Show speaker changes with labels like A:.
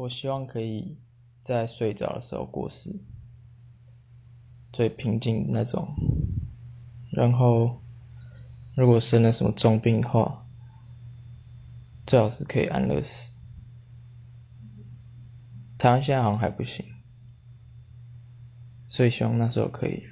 A: 我希望可以在睡着的时候过世，最平静那种。然后，如果生了什么重病的话，最好是可以安乐死。台湾现在好像还不行，所以希望那时候可以。